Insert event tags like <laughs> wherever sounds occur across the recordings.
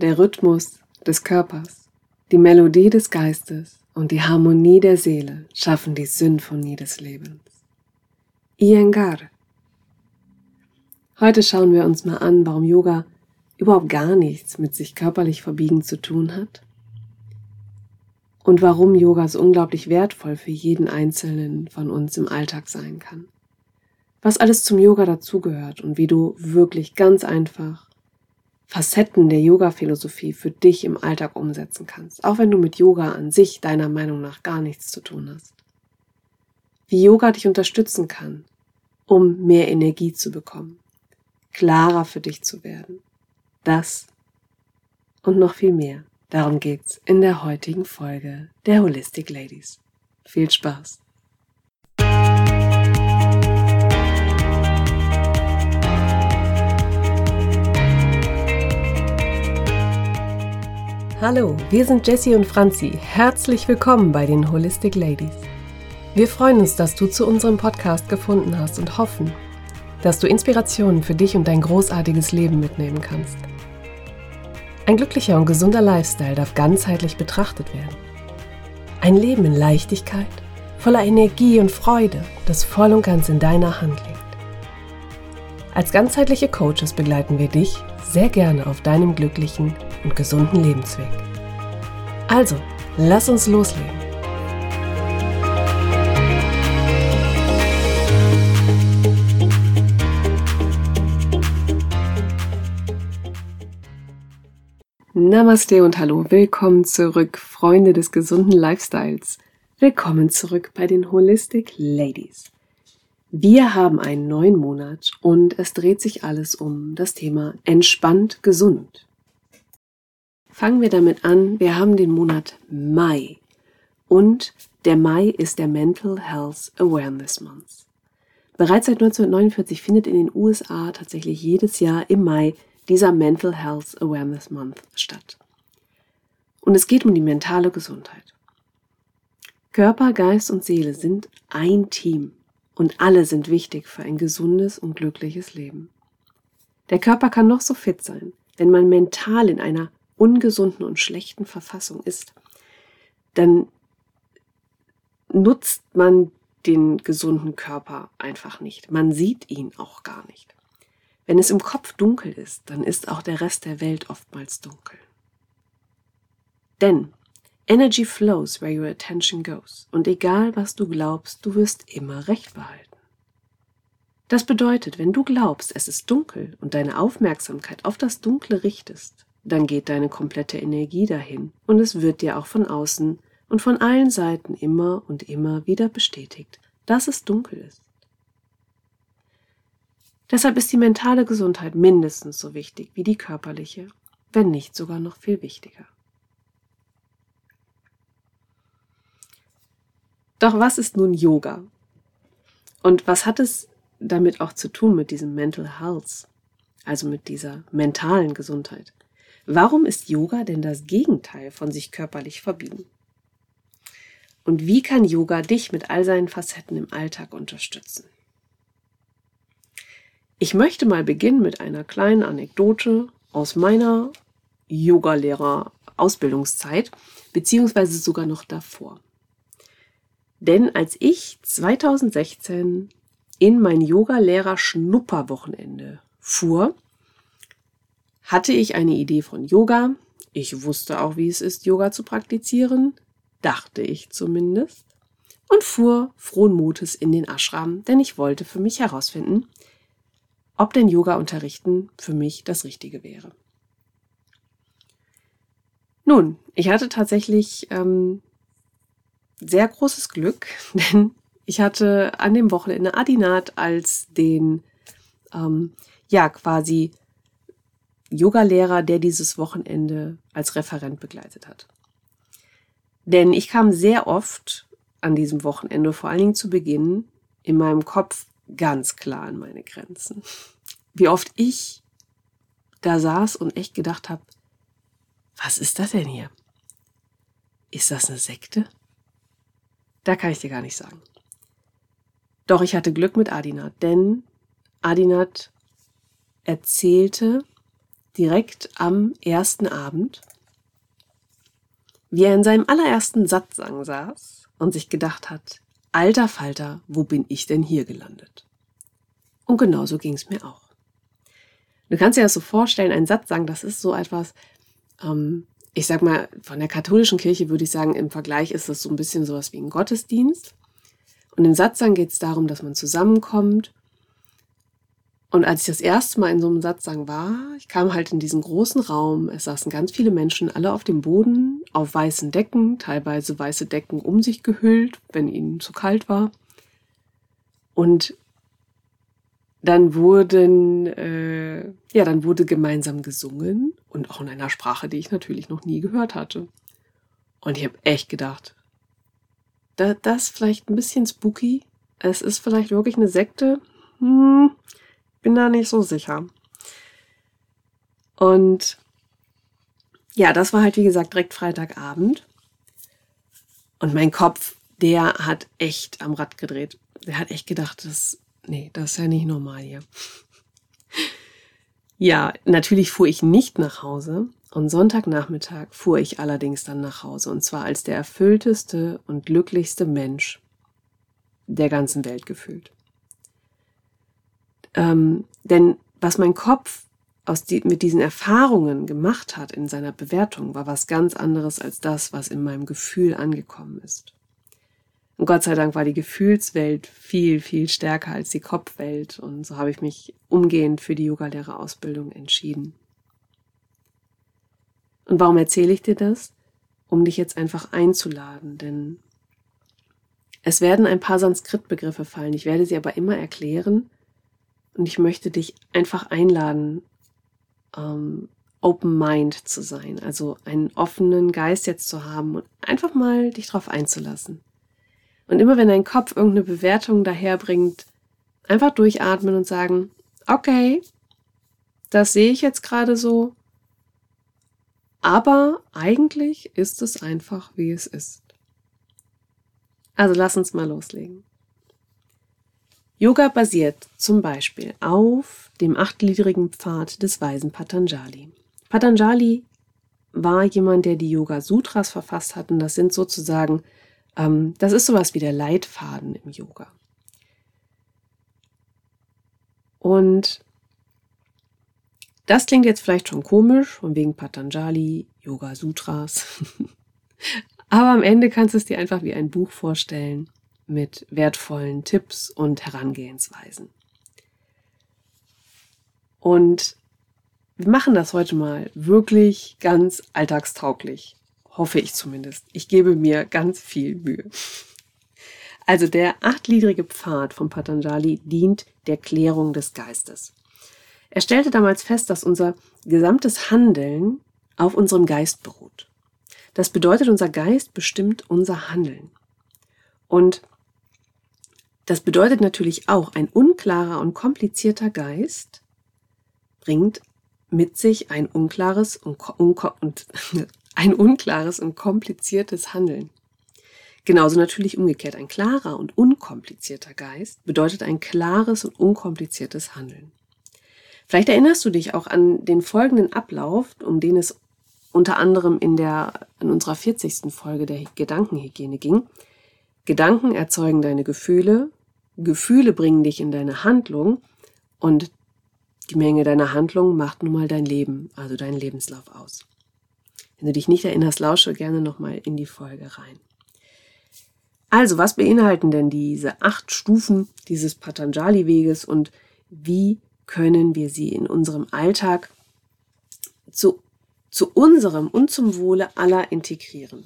der Rhythmus des Körpers, die Melodie des Geistes und die Harmonie der Seele schaffen die Symphonie des Lebens. Iyengar. Heute schauen wir uns mal an, warum Yoga überhaupt gar nichts mit sich körperlich verbiegen zu tun hat und warum Yoga so unglaublich wertvoll für jeden Einzelnen von uns im Alltag sein kann. Was alles zum Yoga dazugehört und wie du wirklich ganz einfach Facetten der Yoga-Philosophie für dich im Alltag umsetzen kannst, auch wenn du mit Yoga an sich deiner Meinung nach gar nichts zu tun hast. Wie Yoga dich unterstützen kann, um mehr Energie zu bekommen, klarer für dich zu werden. Das und noch viel mehr. Darum geht's in der heutigen Folge der Holistic Ladies. Viel Spaß! Hallo, wir sind Jessie und Franzi. Herzlich willkommen bei den Holistic Ladies. Wir freuen uns, dass du zu unserem Podcast gefunden hast und hoffen, dass du Inspirationen für dich und dein großartiges Leben mitnehmen kannst. Ein glücklicher und gesunder Lifestyle darf ganzheitlich betrachtet werden. Ein Leben in Leichtigkeit, voller Energie und Freude, das voll und ganz in deiner Hand liegt. Als ganzheitliche Coaches begleiten wir dich sehr gerne auf deinem glücklichen und gesunden Lebensweg. Also, lass uns loslegen. Namaste und hallo, willkommen zurück, Freunde des gesunden Lifestyles. Willkommen zurück bei den Holistic Ladies. Wir haben einen neuen Monat und es dreht sich alles um das Thema entspannt gesund. Fangen wir damit an, wir haben den Monat Mai und der Mai ist der Mental Health Awareness Month. Bereits seit 1949 findet in den USA tatsächlich jedes Jahr im Mai dieser Mental Health Awareness Month statt. Und es geht um die mentale Gesundheit. Körper, Geist und Seele sind ein Team und alle sind wichtig für ein gesundes und glückliches Leben. Der Körper kann noch so fit sein, wenn man mental in einer ungesunden und schlechten Verfassung ist, dann nutzt man den gesunden Körper einfach nicht. Man sieht ihn auch gar nicht. Wenn es im Kopf dunkel ist, dann ist auch der Rest der Welt oftmals dunkel. Denn Energy flows where your attention goes. Und egal was du glaubst, du wirst immer Recht behalten. Das bedeutet, wenn du glaubst, es ist dunkel und deine Aufmerksamkeit auf das Dunkle richtest, dann geht deine komplette Energie dahin und es wird dir auch von außen und von allen Seiten immer und immer wieder bestätigt, dass es dunkel ist. Deshalb ist die mentale Gesundheit mindestens so wichtig wie die körperliche, wenn nicht sogar noch viel wichtiger. Doch was ist nun Yoga? Und was hat es damit auch zu tun mit diesem Mental Health, also mit dieser mentalen Gesundheit? Warum ist Yoga denn das Gegenteil von sich körperlich verbiegen? Und wie kann Yoga dich mit all seinen Facetten im Alltag unterstützen? Ich möchte mal beginnen mit einer kleinen Anekdote aus meiner Yogalehrer-Ausbildungszeit, beziehungsweise sogar noch davor. Denn als ich 2016 in mein Yoga-Lehrer-Schnupperwochenende fuhr, hatte ich eine Idee von Yoga. Ich wusste auch, wie es ist, Yoga zu praktizieren, dachte ich zumindest, und fuhr frohen Mutes in den Ashram, denn ich wollte für mich herausfinden, ob denn Yoga unterrichten für mich das Richtige wäre. Nun, ich hatte tatsächlich ähm, sehr großes Glück, <laughs> denn ich hatte an dem Wochenende Adinat als den, ähm, ja, quasi Yogalehrer, der dieses Wochenende als Referent begleitet hat. Denn ich kam sehr oft an diesem Wochenende, vor allen Dingen zu Beginn, in meinem Kopf ganz klar an meine Grenzen. Wie oft ich da saß und echt gedacht habe, was ist das denn hier? Ist das eine Sekte? Da kann ich dir gar nicht sagen. Doch ich hatte Glück mit Adinat, denn Adinat erzählte direkt am ersten Abend, wie er in seinem allerersten Satzang saß und sich gedacht hat, alter Falter, wo bin ich denn hier gelandet? Und genauso ging es mir auch. Du kannst dir das so vorstellen, ein Satzang, das ist so etwas, ähm, ich sag mal, von der katholischen Kirche würde ich sagen, im Vergleich ist das so ein bisschen sowas wie ein Gottesdienst. Und im Satzang geht es darum, dass man zusammenkommt und als ich das erste Mal in so einem Satzang war, ich kam halt in diesen großen Raum, es saßen ganz viele Menschen, alle auf dem Boden, auf weißen Decken, teilweise weiße Decken um sich gehüllt, wenn ihnen zu kalt war. Und dann wurden, äh, ja, dann wurde gemeinsam gesungen und auch in einer Sprache, die ich natürlich noch nie gehört hatte. Und ich habe echt gedacht, da, das ist vielleicht ein bisschen spooky. Es ist vielleicht wirklich eine Sekte. Hm, bin da nicht so sicher. Und ja, das war halt wie gesagt direkt Freitagabend. Und mein Kopf, der hat echt am Rad gedreht. Der hat echt gedacht, das, nee, das ist ja nicht normal hier. Ja, natürlich fuhr ich nicht nach Hause. Und Sonntagnachmittag fuhr ich allerdings dann nach Hause. Und zwar als der erfüllteste und glücklichste Mensch der ganzen Welt gefühlt. Ähm, denn was mein Kopf aus die, mit diesen Erfahrungen gemacht hat in seiner Bewertung, war was ganz anderes als das, was in meinem Gefühl angekommen ist. Und Gott sei Dank war die Gefühlswelt viel, viel stärker als die Kopfwelt. Und so habe ich mich umgehend für die Yogalehrerausbildung entschieden. Und warum erzähle ich dir das? Um dich jetzt einfach einzuladen, denn es werden ein paar Sanskrit-Begriffe fallen. Ich werde sie aber immer erklären und ich möchte dich einfach einladen, ähm, Open Mind zu sein, also einen offenen Geist jetzt zu haben und einfach mal dich drauf einzulassen. Und immer wenn dein Kopf irgendeine Bewertung daherbringt, einfach durchatmen und sagen, okay, das sehe ich jetzt gerade so, aber eigentlich ist es einfach, wie es ist. Also lass uns mal loslegen. Yoga basiert zum Beispiel auf dem achtgliedrigen Pfad des weisen Patanjali. Patanjali war jemand, der die Yoga Sutras verfasst hat und das sind sozusagen, ähm, das ist sowas wie der Leitfaden im Yoga. Und das klingt jetzt vielleicht schon komisch, von wegen Patanjali, Yoga Sutras. <laughs> Aber am Ende kannst du es dir einfach wie ein Buch vorstellen mit wertvollen Tipps und Herangehensweisen. Und wir machen das heute mal wirklich ganz alltagstauglich. Hoffe ich zumindest. Ich gebe mir ganz viel Mühe. Also der achtgliedrige Pfad von Patanjali dient der Klärung des Geistes. Er stellte damals fest, dass unser gesamtes Handeln auf unserem Geist beruht. Das bedeutet, unser Geist bestimmt unser Handeln. Und das bedeutet natürlich auch, ein unklarer und komplizierter Geist bringt mit sich ein unklares und, und ein unklares und kompliziertes Handeln. Genauso natürlich umgekehrt. Ein klarer und unkomplizierter Geist bedeutet ein klares und unkompliziertes Handeln. Vielleicht erinnerst du dich auch an den folgenden Ablauf, um den es unter anderem in der, in unserer 40. Folge der Gedankenhygiene ging. Gedanken erzeugen deine Gefühle, Gefühle bringen dich in deine Handlung und die Menge deiner Handlung macht nun mal dein Leben, also deinen Lebenslauf aus. Wenn du dich nicht erinnerst, lausche gerne nochmal in die Folge rein. Also, was beinhalten denn diese acht Stufen dieses Patanjali-Weges und wie können wir sie in unserem Alltag zu, zu unserem und zum Wohle aller integrieren?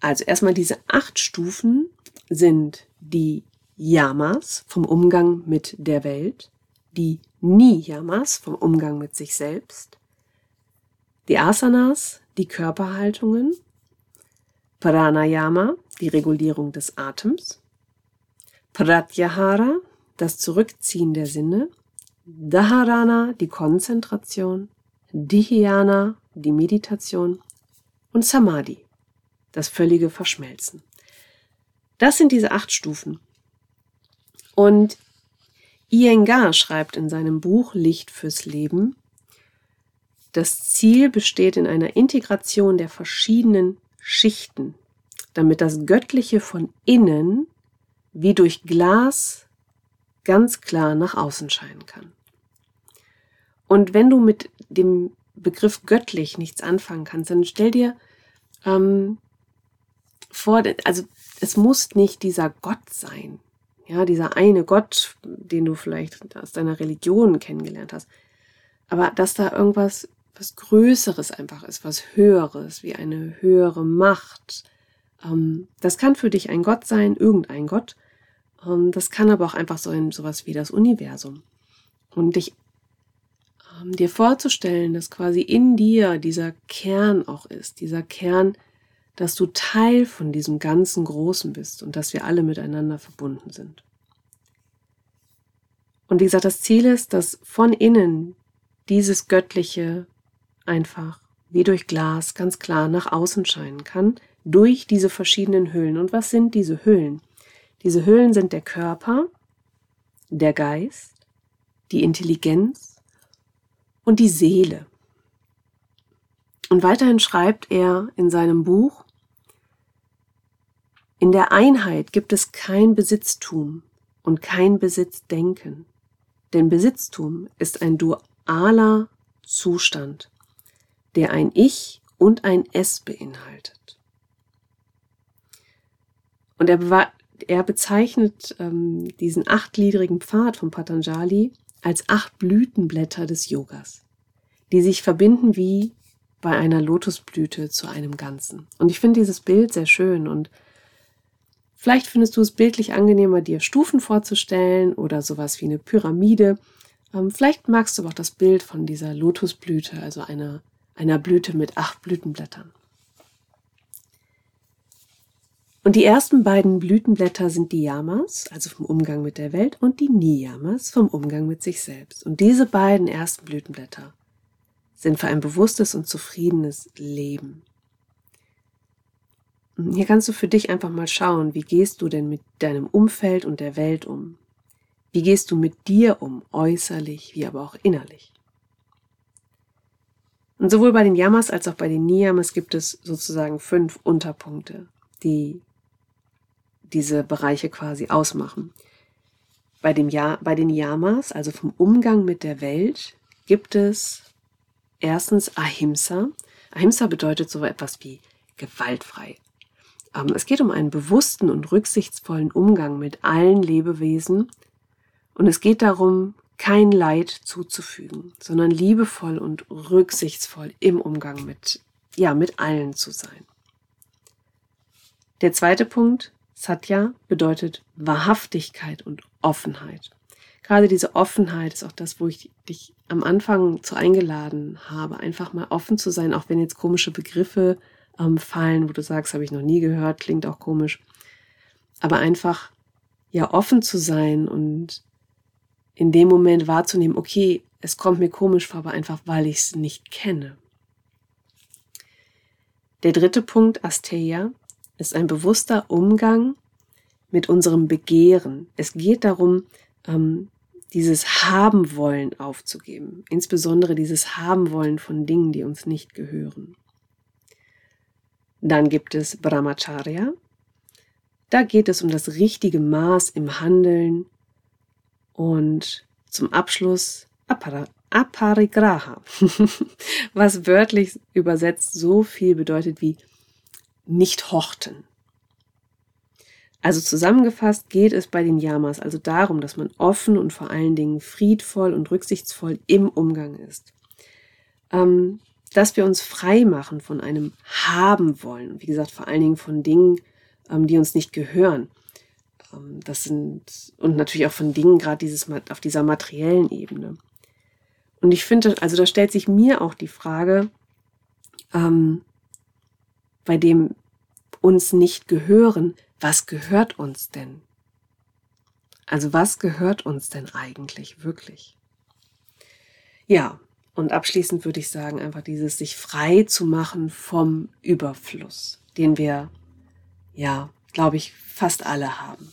Also erstmal diese acht Stufen sind die Yamas vom Umgang mit der Welt, die Niyamas vom Umgang mit sich selbst, die Asanas, die Körperhaltungen, Pranayama, die Regulierung des Atems, Pratyahara, das Zurückziehen der Sinne, Dharana, die Konzentration, Dhyana, die Meditation. Und Samadhi, das völlige Verschmelzen. Das sind diese acht Stufen. Und Iyengar schreibt in seinem Buch Licht fürs Leben, das Ziel besteht in einer Integration der verschiedenen Schichten, damit das Göttliche von innen wie durch Glas ganz klar nach außen scheinen kann. Und wenn du mit dem Begriff göttlich nichts anfangen kannst, dann stell dir ähm, vor, also es muss nicht dieser Gott sein, ja, dieser eine Gott, den du vielleicht aus deiner Religion kennengelernt hast, aber dass da irgendwas was Größeres einfach ist, was Höheres, wie eine höhere Macht. Ähm, das kann für dich ein Gott sein, irgendein Gott. Ähm, das kann aber auch einfach so ein sowas wie das Universum. Und dich ähm, dir vorzustellen, dass quasi in dir dieser Kern auch ist, dieser Kern, dass du Teil von diesem ganzen Großen bist und dass wir alle miteinander verbunden sind. Und wie gesagt, das Ziel ist, dass von innen dieses Göttliche einfach wie durch Glas ganz klar nach außen scheinen kann, durch diese verschiedenen Hüllen. Und was sind diese Hüllen? Diese Hüllen sind der Körper, der Geist, die Intelligenz und die Seele. Und weiterhin schreibt er in seinem Buch, in der Einheit gibt es kein Besitztum und kein Besitzdenken, denn Besitztum ist ein dualer Zustand, der ein Ich und ein Es beinhaltet. Und er, er bezeichnet ähm, diesen achtgliedrigen Pfad von Patanjali als acht Blütenblätter des Yogas, die sich verbinden wie bei einer Lotusblüte zu einem Ganzen. Und ich finde dieses Bild sehr schön und Vielleicht findest du es bildlich angenehmer, dir Stufen vorzustellen oder sowas wie eine Pyramide. Ähm, vielleicht magst du aber auch das Bild von dieser Lotusblüte, also einer, einer Blüte mit acht Blütenblättern. Und die ersten beiden Blütenblätter sind die Yamas, also vom Umgang mit der Welt, und die Niyamas vom Umgang mit sich selbst. Und diese beiden ersten Blütenblätter sind für ein bewusstes und zufriedenes Leben. Hier kannst du für dich einfach mal schauen, wie gehst du denn mit deinem Umfeld und der Welt um? Wie gehst du mit dir um, äußerlich wie aber auch innerlich? Und sowohl bei den Yamas als auch bei den Niyamas gibt es sozusagen fünf Unterpunkte, die diese Bereiche quasi ausmachen. Bei, dem ja bei den Yamas, also vom Umgang mit der Welt, gibt es erstens Ahimsa. Ahimsa bedeutet so etwas wie gewaltfrei, ähm, es geht um einen bewussten und rücksichtsvollen Umgang mit allen Lebewesen und es geht darum, kein Leid zuzufügen, sondern liebevoll und rücksichtsvoll im Umgang mit, ja, mit allen zu sein. Der zweite Punkt, Satya, bedeutet Wahrhaftigkeit und Offenheit. Gerade diese Offenheit ist auch das, wo ich dich am Anfang zu eingeladen habe, einfach mal offen zu sein, auch wenn jetzt komische Begriffe ähm, fallen, wo du sagst, habe ich noch nie gehört, klingt auch komisch. Aber einfach ja offen zu sein und in dem Moment wahrzunehmen, okay, es kommt mir komisch vor, aber einfach weil ich es nicht kenne. Der dritte Punkt, Asteya, ist ein bewusster Umgang mit unserem Begehren. Es geht darum, ähm, dieses Haben wollen aufzugeben, insbesondere dieses Haben wollen von Dingen, die uns nicht gehören. Dann gibt es Brahmacharya. Da geht es um das richtige Maß im Handeln. Und zum Abschluss Apara, Aparigraha, <laughs> was wörtlich übersetzt so viel bedeutet wie nicht horten. Also zusammengefasst geht es bei den Yamas also darum, dass man offen und vor allen Dingen friedvoll und rücksichtsvoll im Umgang ist. Ähm, dass wir uns frei machen von einem haben wollen. Wie gesagt, vor allen Dingen von Dingen, ähm, die uns nicht gehören. Ähm, das sind, und natürlich auch von Dingen, gerade dieses, auf dieser materiellen Ebene. Und ich finde, also da stellt sich mir auch die Frage, ähm, bei dem uns nicht gehören, was gehört uns denn? Also was gehört uns denn eigentlich wirklich? Ja, und abschließend würde ich sagen, einfach dieses sich frei zu machen vom Überfluss, den wir, ja, glaube ich, fast alle haben.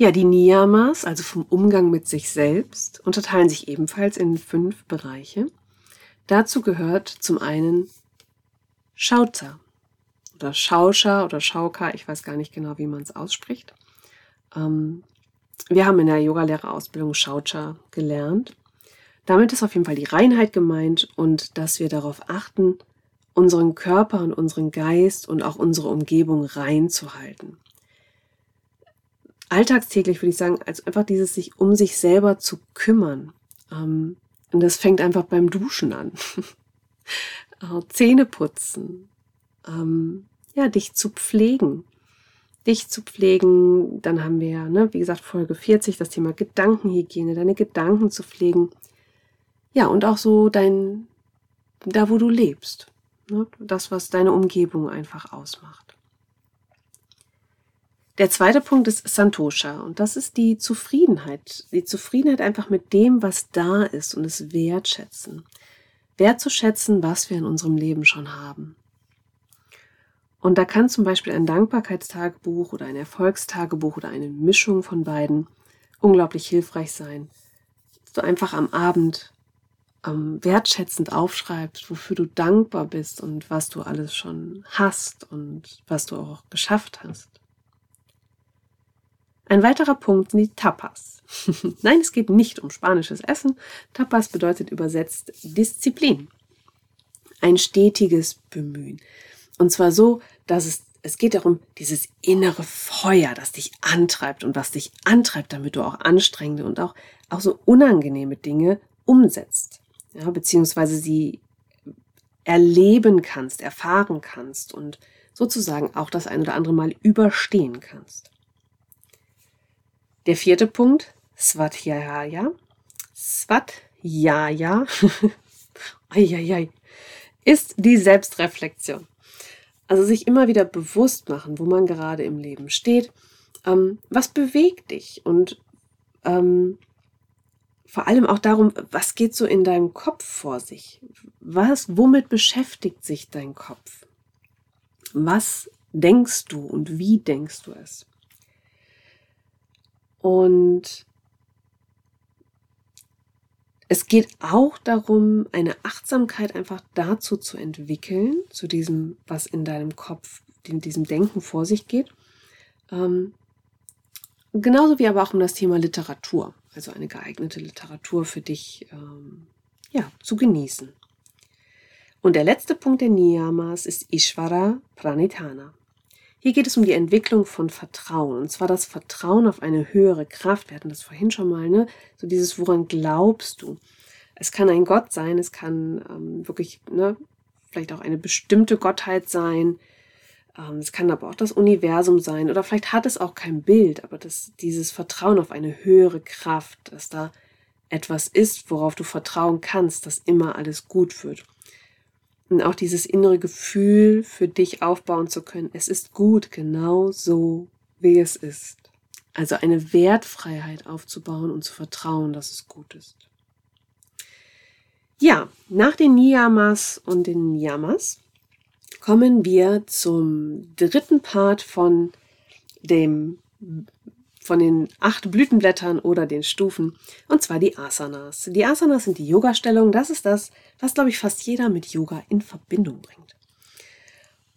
Ja, die Niyamas, also vom Umgang mit sich selbst, unterteilen sich ebenfalls in fünf Bereiche. Dazu gehört zum einen Schauza oder Schauscha oder Schauka, ich weiß gar nicht genau, wie man es ausspricht. Ähm, wir haben in der Yogalehrerausbildung Schaucha gelernt. Damit ist auf jeden Fall die Reinheit gemeint und dass wir darauf achten, unseren Körper und unseren Geist und auch unsere Umgebung reinzuhalten alltagstäglich, würde ich sagen, als einfach dieses sich um sich selber zu kümmern. Ähm, und das fängt einfach beim Duschen an. <laughs> äh, Zähne putzen. Ähm, ja, dich zu pflegen. Dich zu pflegen, dann haben wir, ne, wie gesagt, Folge 40, das Thema Gedankenhygiene, deine Gedanken zu pflegen. Ja, und auch so dein, da wo du lebst. Ne, das, was deine Umgebung einfach ausmacht. Der zweite Punkt ist Santosha und das ist die Zufriedenheit. Die Zufriedenheit einfach mit dem, was da ist und es wertschätzen. Wertzuschätzen, was wir in unserem Leben schon haben. Und da kann zum Beispiel ein Dankbarkeitstagebuch oder ein Erfolgstagebuch oder eine Mischung von beiden unglaublich hilfreich sein. Dass du einfach am Abend ähm, wertschätzend aufschreibst, wofür du dankbar bist und was du alles schon hast und was du auch geschafft hast. Ein weiterer Punkt sind die Tapas. <laughs> Nein, es geht nicht um spanisches Essen. Tapas bedeutet übersetzt Disziplin. Ein stetiges Bemühen. Und zwar so, dass es, es geht darum, dieses innere Feuer, das dich antreibt und was dich antreibt, damit du auch anstrengende und auch, auch so unangenehme Dinge umsetzt. Ja, beziehungsweise sie erleben kannst, erfahren kannst und sozusagen auch das ein oder andere Mal überstehen kannst. Der vierte Punkt, Svatjaya. Svatjaya. <laughs> ist die Selbstreflexion. Also sich immer wieder bewusst machen, wo man gerade im Leben steht. Ähm, was bewegt dich? Und ähm, vor allem auch darum, was geht so in deinem Kopf vor sich? Was, womit beschäftigt sich dein Kopf? Was denkst du und wie denkst du es? Und es geht auch darum, eine Achtsamkeit einfach dazu zu entwickeln, zu diesem, was in deinem Kopf, in diesem Denken vor sich geht. Ähm, genauso wie aber auch um das Thema Literatur, also eine geeignete Literatur für dich ähm, ja, zu genießen. Und der letzte Punkt der Niyamas ist Ishvara Pranitana. Hier geht es um die Entwicklung von Vertrauen. Und zwar das Vertrauen auf eine höhere Kraft. Wir hatten das vorhin schon mal, ne? So dieses, woran glaubst du? Es kann ein Gott sein, es kann ähm, wirklich, ne, vielleicht auch eine bestimmte Gottheit sein. Ähm, es kann aber auch das Universum sein. Oder vielleicht hat es auch kein Bild, aber das, dieses Vertrauen auf eine höhere Kraft, dass da etwas ist, worauf du vertrauen kannst, dass immer alles gut wird und auch dieses innere Gefühl für dich aufbauen zu können. Es ist gut, genau so, wie es ist. Also eine Wertfreiheit aufzubauen und zu vertrauen, dass es gut ist. Ja, nach den Niyamas und den Niyamas kommen wir zum dritten Part von dem von den acht Blütenblättern oder den Stufen, und zwar die Asanas. Die Asanas sind die Yoga-Stellung. Das ist das, was, glaube ich, fast jeder mit Yoga in Verbindung bringt.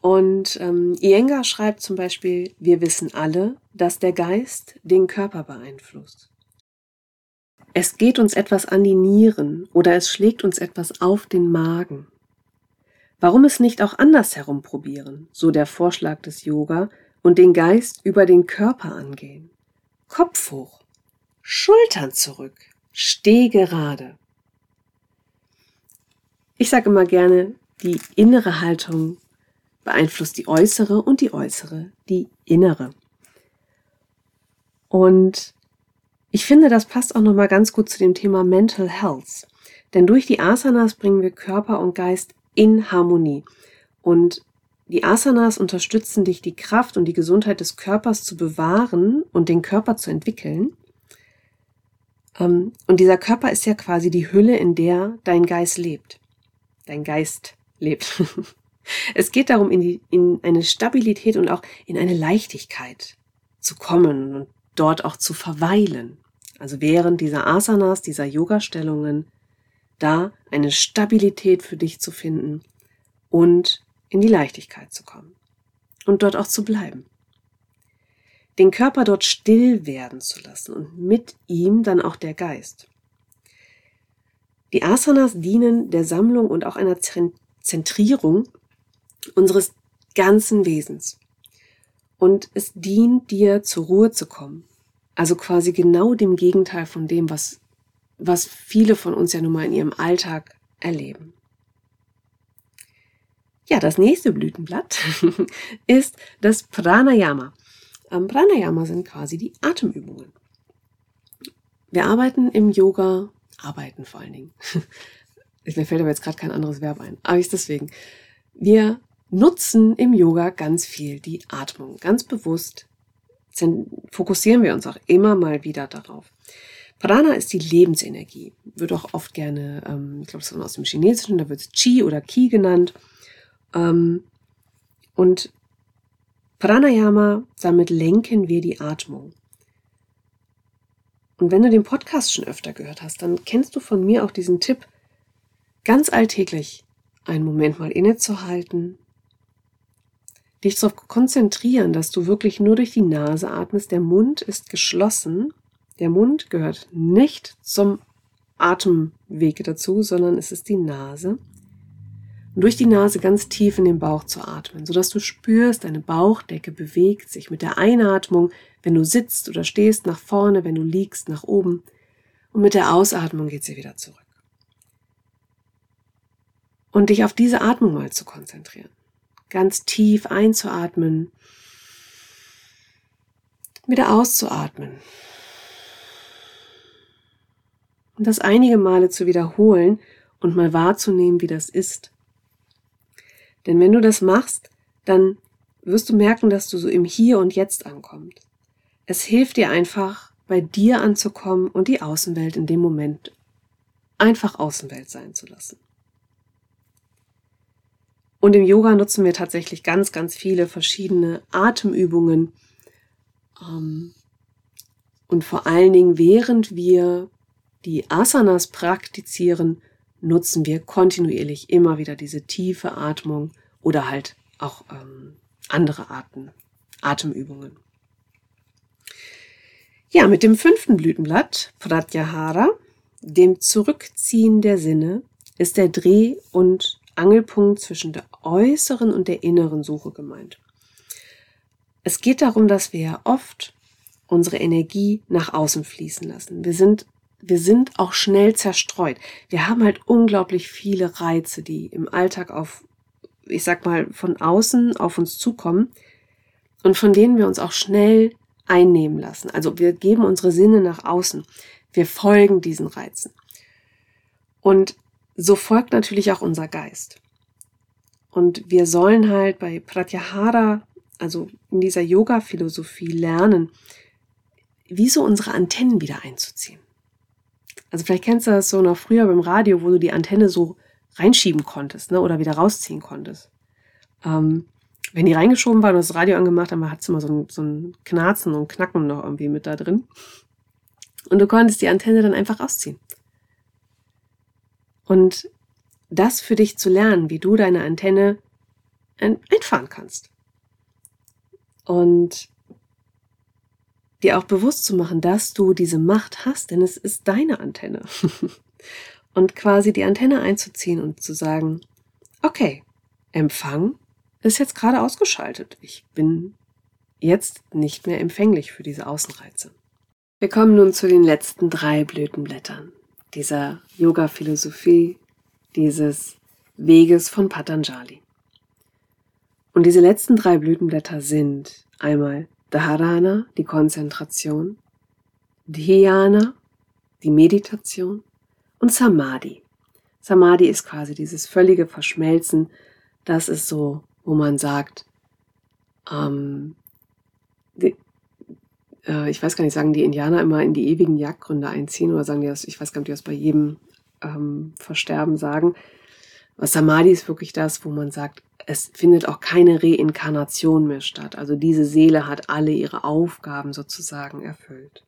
Und ähm, Iyengar schreibt zum Beispiel, wir wissen alle, dass der Geist den Körper beeinflusst. Es geht uns etwas an die Nieren oder es schlägt uns etwas auf den Magen. Warum es nicht auch andersherum probieren, so der Vorschlag des Yoga, und den Geist über den Körper angehen? Kopf hoch, Schultern zurück, steh gerade. Ich sage immer gerne, die innere Haltung beeinflusst die äußere und die äußere die innere. Und ich finde, das passt auch noch mal ganz gut zu dem Thema Mental Health, denn durch die Asanas bringen wir Körper und Geist in Harmonie. Und die Asanas unterstützen dich, die Kraft und die Gesundheit des Körpers zu bewahren und den Körper zu entwickeln. Ähm, und dieser Körper ist ja quasi die Hülle, in der dein Geist lebt. Dein Geist lebt. <laughs> es geht darum, in, die, in eine Stabilität und auch in eine Leichtigkeit zu kommen und dort auch zu verweilen. Also während dieser Asanas, dieser Yoga-Stellungen, da eine Stabilität für dich zu finden und in die Leichtigkeit zu kommen und dort auch zu bleiben. Den Körper dort still werden zu lassen und mit ihm dann auch der Geist. Die Asanas dienen der Sammlung und auch einer Zentrierung unseres ganzen Wesens. Und es dient dir zur Ruhe zu kommen. Also quasi genau dem Gegenteil von dem, was, was viele von uns ja nun mal in ihrem Alltag erleben. Ja, das nächste Blütenblatt <laughs> ist das Pranayama. Ähm, Pranayama sind quasi die Atemübungen. Wir arbeiten im Yoga, arbeiten vor allen Dingen. <laughs> Mir fällt aber jetzt gerade kein anderes Verb ein, aber ich deswegen. Wir nutzen im Yoga ganz viel die Atmung. Ganz bewusst fokussieren wir uns auch immer mal wieder darauf. Prana ist die Lebensenergie, wird auch oft gerne, ähm, ich glaube, das kommt aus dem Chinesischen, da wird es Chi oder Ki genannt. Ähm, und Pranayama, damit lenken wir die Atmung. Und wenn du den Podcast schon öfter gehört hast, dann kennst du von mir auch diesen Tipp, ganz alltäglich einen Moment mal innezuhalten, dich darauf konzentrieren, dass du wirklich nur durch die Nase atmest. Der Mund ist geschlossen. Der Mund gehört nicht zum Atemweg dazu, sondern es ist die Nase. Und durch die Nase ganz tief in den Bauch zu atmen, sodass du spürst, deine Bauchdecke bewegt sich mit der Einatmung, wenn du sitzt oder stehst, nach vorne, wenn du liegst, nach oben. Und mit der Ausatmung geht sie wieder zurück. Und dich auf diese Atmung mal zu konzentrieren ganz tief einzuatmen, wieder auszuatmen. Und das einige Male zu wiederholen und mal wahrzunehmen, wie das ist. Denn wenn du das machst, dann wirst du merken, dass du so im Hier und Jetzt ankommst. Es hilft dir einfach, bei dir anzukommen und die Außenwelt in dem Moment einfach Außenwelt sein zu lassen. Und im Yoga nutzen wir tatsächlich ganz, ganz viele verschiedene Atemübungen. Ähm, und vor allen Dingen, während wir die Asanas praktizieren, nutzen wir kontinuierlich immer wieder diese tiefe Atmung oder halt auch ähm, andere Arten, Atemübungen. Ja, mit dem fünften Blütenblatt, Pratyahara, dem Zurückziehen der Sinne, ist der Dreh- und Angelpunkt zwischen der äußeren und der inneren Suche gemeint. Es geht darum, dass wir ja oft unsere Energie nach außen fließen lassen. Wir sind, wir sind auch schnell zerstreut. Wir haben halt unglaublich viele Reize, die im Alltag auf, ich sag mal, von außen auf uns zukommen und von denen wir uns auch schnell einnehmen lassen. Also wir geben unsere Sinne nach außen. Wir folgen diesen Reizen. Und so folgt natürlich auch unser Geist. Und wir sollen halt bei Pratyahara, also in dieser Yoga-Philosophie lernen, wie so unsere Antennen wieder einzuziehen. Also vielleicht kennst du das so noch früher beim Radio, wo du die Antenne so reinschieben konntest, ne, oder wieder rausziehen konntest. Ähm, wenn die reingeschoben war und das Radio angemacht haben, hat es immer so ein, so ein Knarzen und Knacken noch irgendwie mit da drin. Und du konntest die Antenne dann einfach rausziehen. Und das für dich zu lernen, wie du deine Antenne einfahren kannst. Und dir auch bewusst zu machen, dass du diese Macht hast, denn es ist deine Antenne. <laughs> und quasi die Antenne einzuziehen und zu sagen, okay, Empfang ist jetzt gerade ausgeschaltet. Ich bin jetzt nicht mehr empfänglich für diese Außenreize. Wir kommen nun zu den letzten drei Blütenblättern dieser Yoga-Philosophie, dieses Weges von Patanjali. Und diese letzten drei Blütenblätter sind einmal Dharana, die Konzentration, Dhyana, die Meditation und Samadhi. Samadhi ist quasi dieses völlige Verschmelzen. Das ist so, wo man sagt, ähm, äh, ich weiß gar nicht, sagen die Indianer immer in die ewigen Jagdgründe einziehen oder sagen die das, ich weiß gar nicht, ob die das bei jedem ähm, Versterben sagen. Aber Samadhi ist wirklich das, wo man sagt, es findet auch keine Reinkarnation mehr statt. Also diese Seele hat alle ihre Aufgaben sozusagen erfüllt.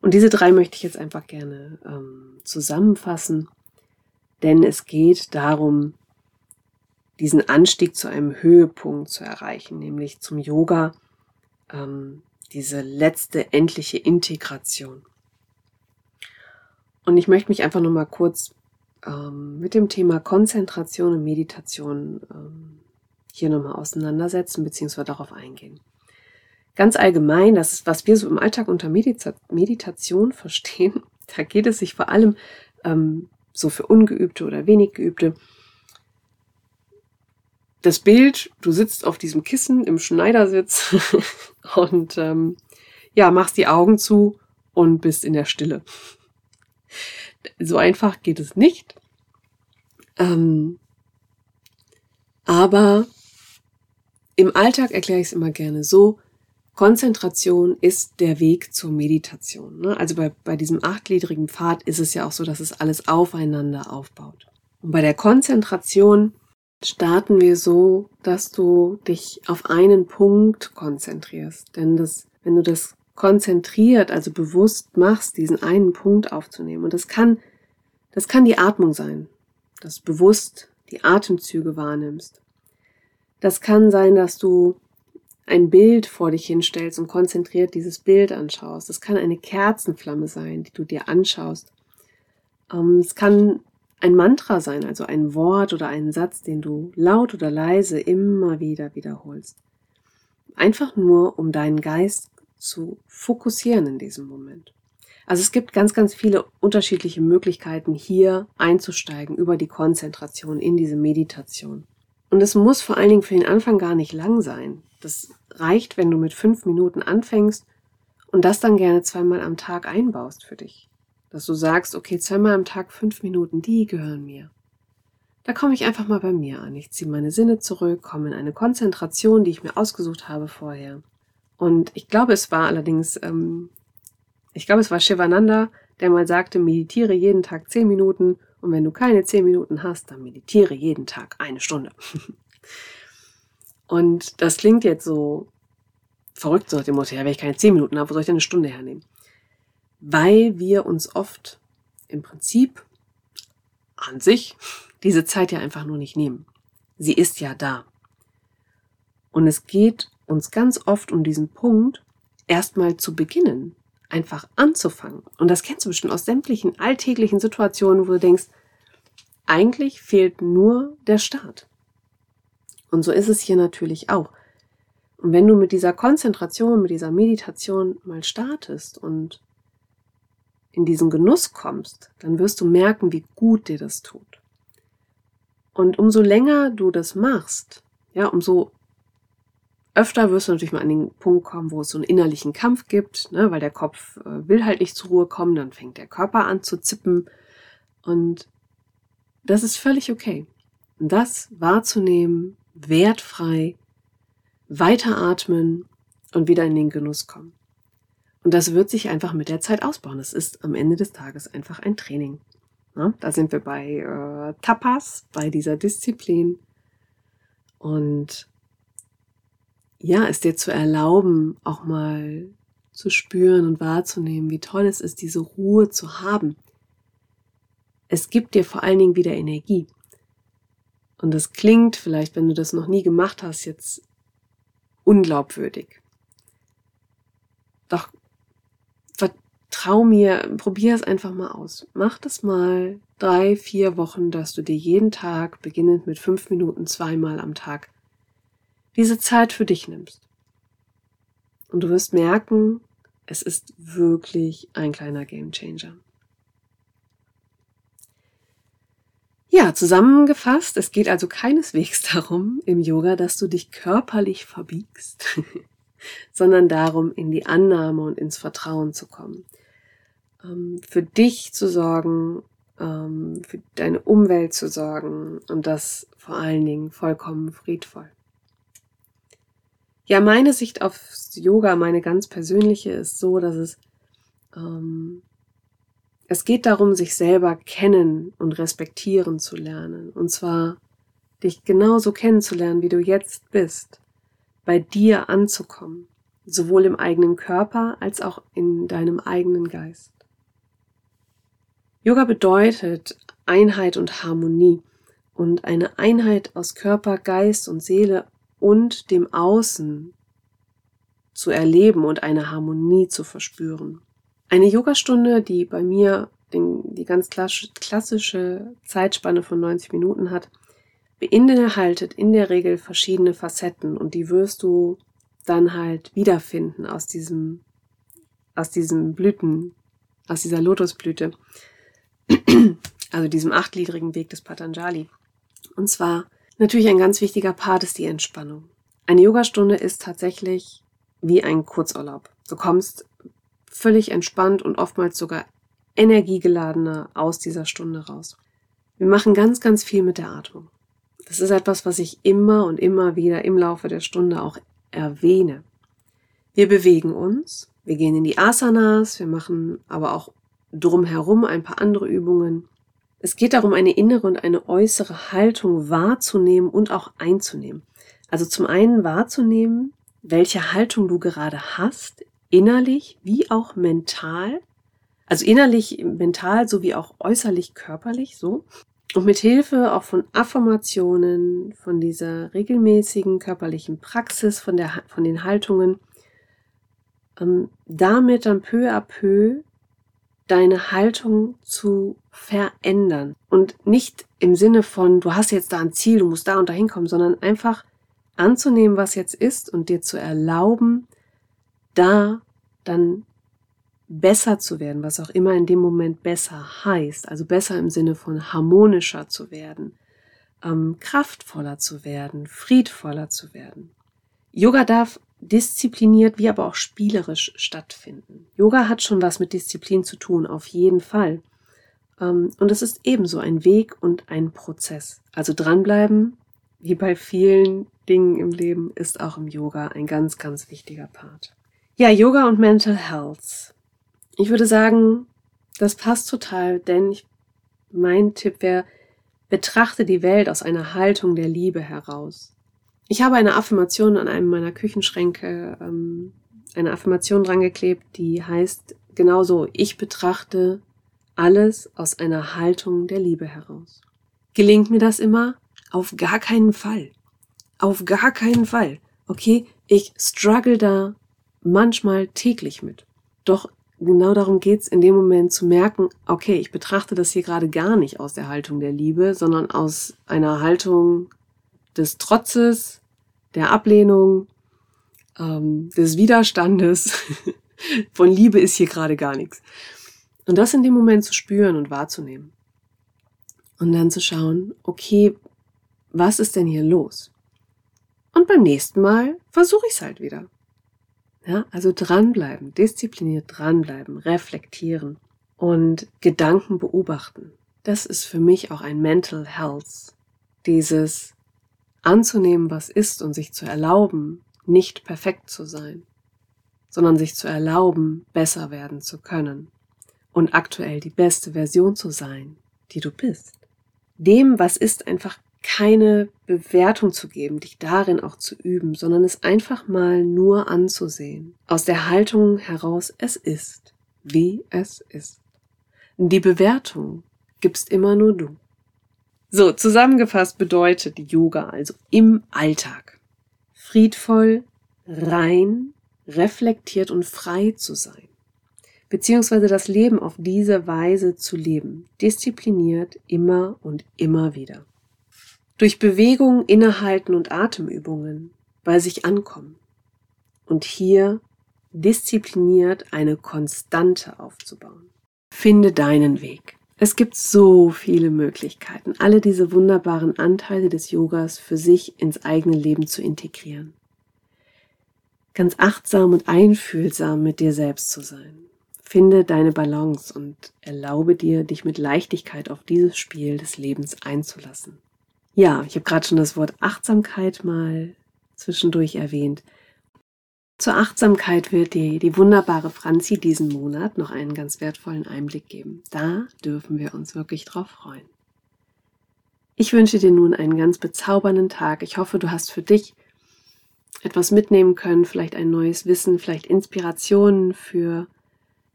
Und diese drei möchte ich jetzt einfach gerne ähm, zusammenfassen, denn es geht darum, diesen Anstieg zu einem Höhepunkt zu erreichen, nämlich zum Yoga, ähm, diese letzte endliche Integration. Und ich möchte mich einfach nur mal kurz ähm, mit dem Thema Konzentration und Meditation ähm, hier nochmal auseinandersetzen bzw. darauf eingehen. Ganz allgemein, das ist, was wir so im Alltag unter Medita Meditation <laughs> verstehen, da geht es sich vor allem ähm, so für Ungeübte oder wenig Geübte. Das Bild, du sitzt auf diesem Kissen im Schneidersitz <laughs> und ähm, ja, machst die Augen zu und bist in der Stille. So einfach geht es nicht. Ähm, aber im Alltag erkläre ich es immer gerne so, Konzentration ist der Weg zur Meditation. Ne? Also bei, bei diesem achtgliedrigen Pfad ist es ja auch so, dass es alles aufeinander aufbaut. Und bei der Konzentration starten wir so, dass du dich auf einen Punkt konzentrierst. Denn das, wenn du das konzentriert, also bewusst machst, diesen einen Punkt aufzunehmen. Und das kann, das kann die Atmung sein, dass du bewusst die Atemzüge wahrnimmst. Das kann sein, dass du ein Bild vor dich hinstellst und konzentriert dieses Bild anschaust. Das kann eine Kerzenflamme sein, die du dir anschaust. Ähm, es kann ein Mantra sein, also ein Wort oder einen Satz, den du laut oder leise immer wieder wiederholst. Einfach nur, um deinen Geist zu fokussieren in diesem Moment. Also es gibt ganz, ganz viele unterschiedliche Möglichkeiten, hier einzusteigen über die Konzentration in diese Meditation. Und es muss vor allen Dingen für den Anfang gar nicht lang sein. Das reicht, wenn du mit fünf Minuten anfängst und das dann gerne zweimal am Tag einbaust für dich. Dass du sagst, okay, zweimal am Tag fünf Minuten, die gehören mir. Da komme ich einfach mal bei mir an. Ich ziehe meine Sinne zurück, komme in eine Konzentration, die ich mir ausgesucht habe vorher. Und ich glaube, es war allerdings, ähm, ich glaube, es war Shivananda, der mal sagte, meditiere jeden Tag zehn Minuten und wenn du keine zehn Minuten hast, dann meditiere jeden Tag eine Stunde. <laughs> und das klingt jetzt so verrückt, so nach dem Motto, ja, wenn ich keine zehn Minuten habe, wo soll ich denn eine Stunde hernehmen? Weil wir uns oft im Prinzip an sich diese Zeit ja einfach nur nicht nehmen. Sie ist ja da. Und es geht uns ganz oft um diesen Punkt, erstmal zu beginnen, einfach anzufangen. Und das kennst du bestimmt aus sämtlichen alltäglichen Situationen, wo du denkst, eigentlich fehlt nur der Start. Und so ist es hier natürlich auch. Und wenn du mit dieser Konzentration, mit dieser Meditation mal startest und in diesen Genuss kommst, dann wirst du merken, wie gut dir das tut. Und umso länger du das machst, ja, umso Öfter wirst du natürlich mal an den Punkt kommen, wo es so einen innerlichen Kampf gibt, ne, weil der Kopf äh, will halt nicht zur Ruhe kommen, dann fängt der Körper an zu zippen und das ist völlig okay. Das wahrzunehmen, wertfrei, weiteratmen und wieder in den Genuss kommen. Und das wird sich einfach mit der Zeit ausbauen. Das ist am Ende des Tages einfach ein Training. Ja, da sind wir bei äh, Tapas, bei dieser Disziplin. Und ja, es dir zu erlauben, auch mal zu spüren und wahrzunehmen, wie toll es ist, diese Ruhe zu haben. Es gibt dir vor allen Dingen wieder Energie. Und das klingt vielleicht, wenn du das noch nie gemacht hast, jetzt unglaubwürdig. Doch vertrau mir, probier es einfach mal aus. Mach das mal drei, vier Wochen, dass du dir jeden Tag, beginnend mit fünf Minuten, zweimal am Tag, diese Zeit für dich nimmst. Und du wirst merken, es ist wirklich ein kleiner Gamechanger. Ja, zusammengefasst, es geht also keineswegs <laughs> darum im Yoga, dass du dich körperlich verbiegst, <laughs> sondern darum, in die Annahme und ins Vertrauen zu kommen. Ähm, für dich zu sorgen, ähm, für deine Umwelt zu sorgen und das vor allen Dingen vollkommen friedvoll. Ja, meine Sicht aufs Yoga, meine ganz persönliche, ist so, dass es ähm, es geht darum, sich selber kennen und respektieren zu lernen. Und zwar dich genauso kennenzulernen, wie du jetzt bist, bei dir anzukommen, sowohl im eigenen Körper als auch in deinem eigenen Geist. Yoga bedeutet Einheit und Harmonie und eine Einheit aus Körper, Geist und Seele und dem Außen zu erleben und eine Harmonie zu verspüren. Eine Yogastunde, die bei mir den, die ganz klassische Zeitspanne von 90 Minuten hat, beinhaltet in der Regel verschiedene Facetten und die wirst du dann halt wiederfinden aus diesem, aus diesem Blüten, aus dieser Lotusblüte, <clears throat> also diesem achtgliedrigen Weg des Patanjali. Und zwar natürlich ein ganz wichtiger Part ist die Entspannung. Eine Yogastunde ist tatsächlich wie ein Kurzurlaub. Du kommst völlig entspannt und oftmals sogar energiegeladener aus dieser Stunde raus. Wir machen ganz, ganz viel mit der Atmung. Das ist etwas, was ich immer und immer wieder im Laufe der Stunde auch erwähne. Wir bewegen uns, wir gehen in die Asanas, wir machen aber auch drumherum ein paar andere Übungen. Es geht darum, eine innere und eine äußere Haltung wahrzunehmen und auch einzunehmen. Also zum einen wahrzunehmen, welche Haltung du gerade hast, innerlich wie auch mental. Also innerlich, mental sowie auch äußerlich körperlich, so. Und mit Hilfe auch von Affirmationen, von dieser regelmäßigen körperlichen Praxis, von, der, von den Haltungen, ähm, damit dann peu à peu deine Haltung zu verändern. Und nicht im Sinne von, du hast jetzt da ein Ziel, du musst da und da hinkommen, sondern einfach anzunehmen, was jetzt ist und dir zu erlauben, da dann besser zu werden, was auch immer in dem Moment besser heißt, also besser im Sinne von harmonischer zu werden, ähm, kraftvoller zu werden, friedvoller zu werden. Yoga darf diszipliniert wie aber auch spielerisch stattfinden. Yoga hat schon was mit Disziplin zu tun, auf jeden Fall. Ähm, und es ist ebenso ein Weg und ein Prozess. Also dranbleiben, wie bei vielen Dingen im Leben, ist auch im Yoga ein ganz, ganz wichtiger Part. Ja, Yoga und Mental Health. Ich würde sagen, das passt total, denn ich, mein Tipp wäre, betrachte die Welt aus einer Haltung der Liebe heraus. Ich habe eine Affirmation an einem meiner Küchenschränke, ähm, eine Affirmation drangeklebt, die heißt genauso, ich betrachte alles aus einer Haltung der Liebe heraus. Gelingt mir das immer? Auf gar keinen Fall. Auf gar keinen Fall. Okay, ich struggle da manchmal täglich mit. Doch genau darum geht's in dem Moment zu merken, okay, ich betrachte das hier gerade gar nicht aus der Haltung der Liebe, sondern aus einer Haltung des Trotzes, der Ablehnung, ähm, des Widerstandes. <laughs> Von Liebe ist hier gerade gar nichts. Und das in dem Moment zu spüren und wahrzunehmen. Und dann zu schauen, okay, was ist denn hier los? Und beim nächsten Mal versuche ich es halt wieder. Ja, also dranbleiben, diszipliniert dranbleiben, reflektieren und Gedanken beobachten. Das ist für mich auch ein Mental Health. Dieses anzunehmen, was ist und sich zu erlauben, nicht perfekt zu sein, sondern sich zu erlauben, besser werden zu können und aktuell die beste Version zu sein, die du bist. Dem, was ist, einfach keine Bewertung zu geben, dich darin auch zu üben, sondern es einfach mal nur anzusehen. Aus der Haltung heraus, es ist, wie es ist. Die Bewertung gibst immer nur du. So, zusammengefasst bedeutet Yoga also im Alltag friedvoll, rein, reflektiert und frei zu sein, beziehungsweise das Leben auf diese Weise zu leben, diszipliniert immer und immer wieder. Durch Bewegung, Innehalten und Atemübungen bei sich ankommen. Und hier diszipliniert eine Konstante aufzubauen. Finde deinen Weg. Es gibt so viele Möglichkeiten, alle diese wunderbaren Anteile des Yogas für sich ins eigene Leben zu integrieren. Ganz achtsam und einfühlsam mit dir selbst zu sein. Finde deine Balance und erlaube dir, dich mit Leichtigkeit auf dieses Spiel des Lebens einzulassen. Ja, ich habe gerade schon das Wort Achtsamkeit mal zwischendurch erwähnt. Zur Achtsamkeit wird die, die wunderbare Franzi diesen Monat noch einen ganz wertvollen Einblick geben. Da dürfen wir uns wirklich drauf freuen. Ich wünsche dir nun einen ganz bezaubernden Tag. Ich hoffe, du hast für dich etwas mitnehmen können, vielleicht ein neues Wissen, vielleicht Inspirationen für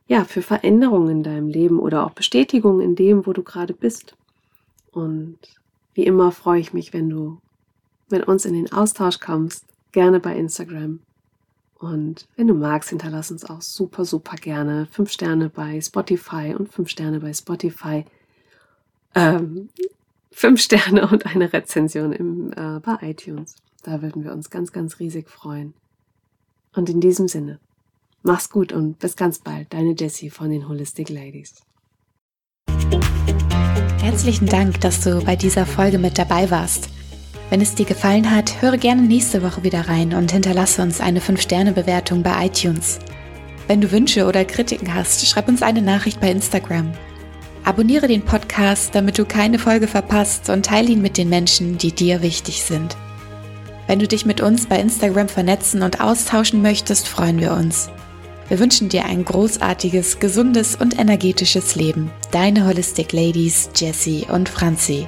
ja, für Veränderungen in deinem Leben oder auch Bestätigung in dem, wo du gerade bist. Und wie immer freue ich mich, wenn du mit uns in den Austausch kommst, gerne bei Instagram. Und wenn du magst, hinterlass uns auch super, super gerne fünf Sterne bei Spotify und fünf Sterne bei Spotify. Ähm, fünf Sterne <laughs> und eine Rezension im, äh, bei iTunes. Da würden wir uns ganz, ganz riesig freuen. Und in diesem Sinne, mach's gut und bis ganz bald, deine Jessie von den Holistic Ladies. Herzlichen Dank, dass du bei dieser Folge mit dabei warst. Wenn es dir gefallen hat, höre gerne nächste Woche wieder rein und hinterlasse uns eine 5-Sterne-Bewertung bei iTunes. Wenn du Wünsche oder Kritiken hast, schreib uns eine Nachricht bei Instagram. Abonniere den Podcast, damit du keine Folge verpasst und teile ihn mit den Menschen, die dir wichtig sind. Wenn du dich mit uns bei Instagram vernetzen und austauschen möchtest, freuen wir uns. Wir wünschen dir ein großartiges, gesundes und energetisches Leben. Deine Holistic Ladies Jessie und Franzi.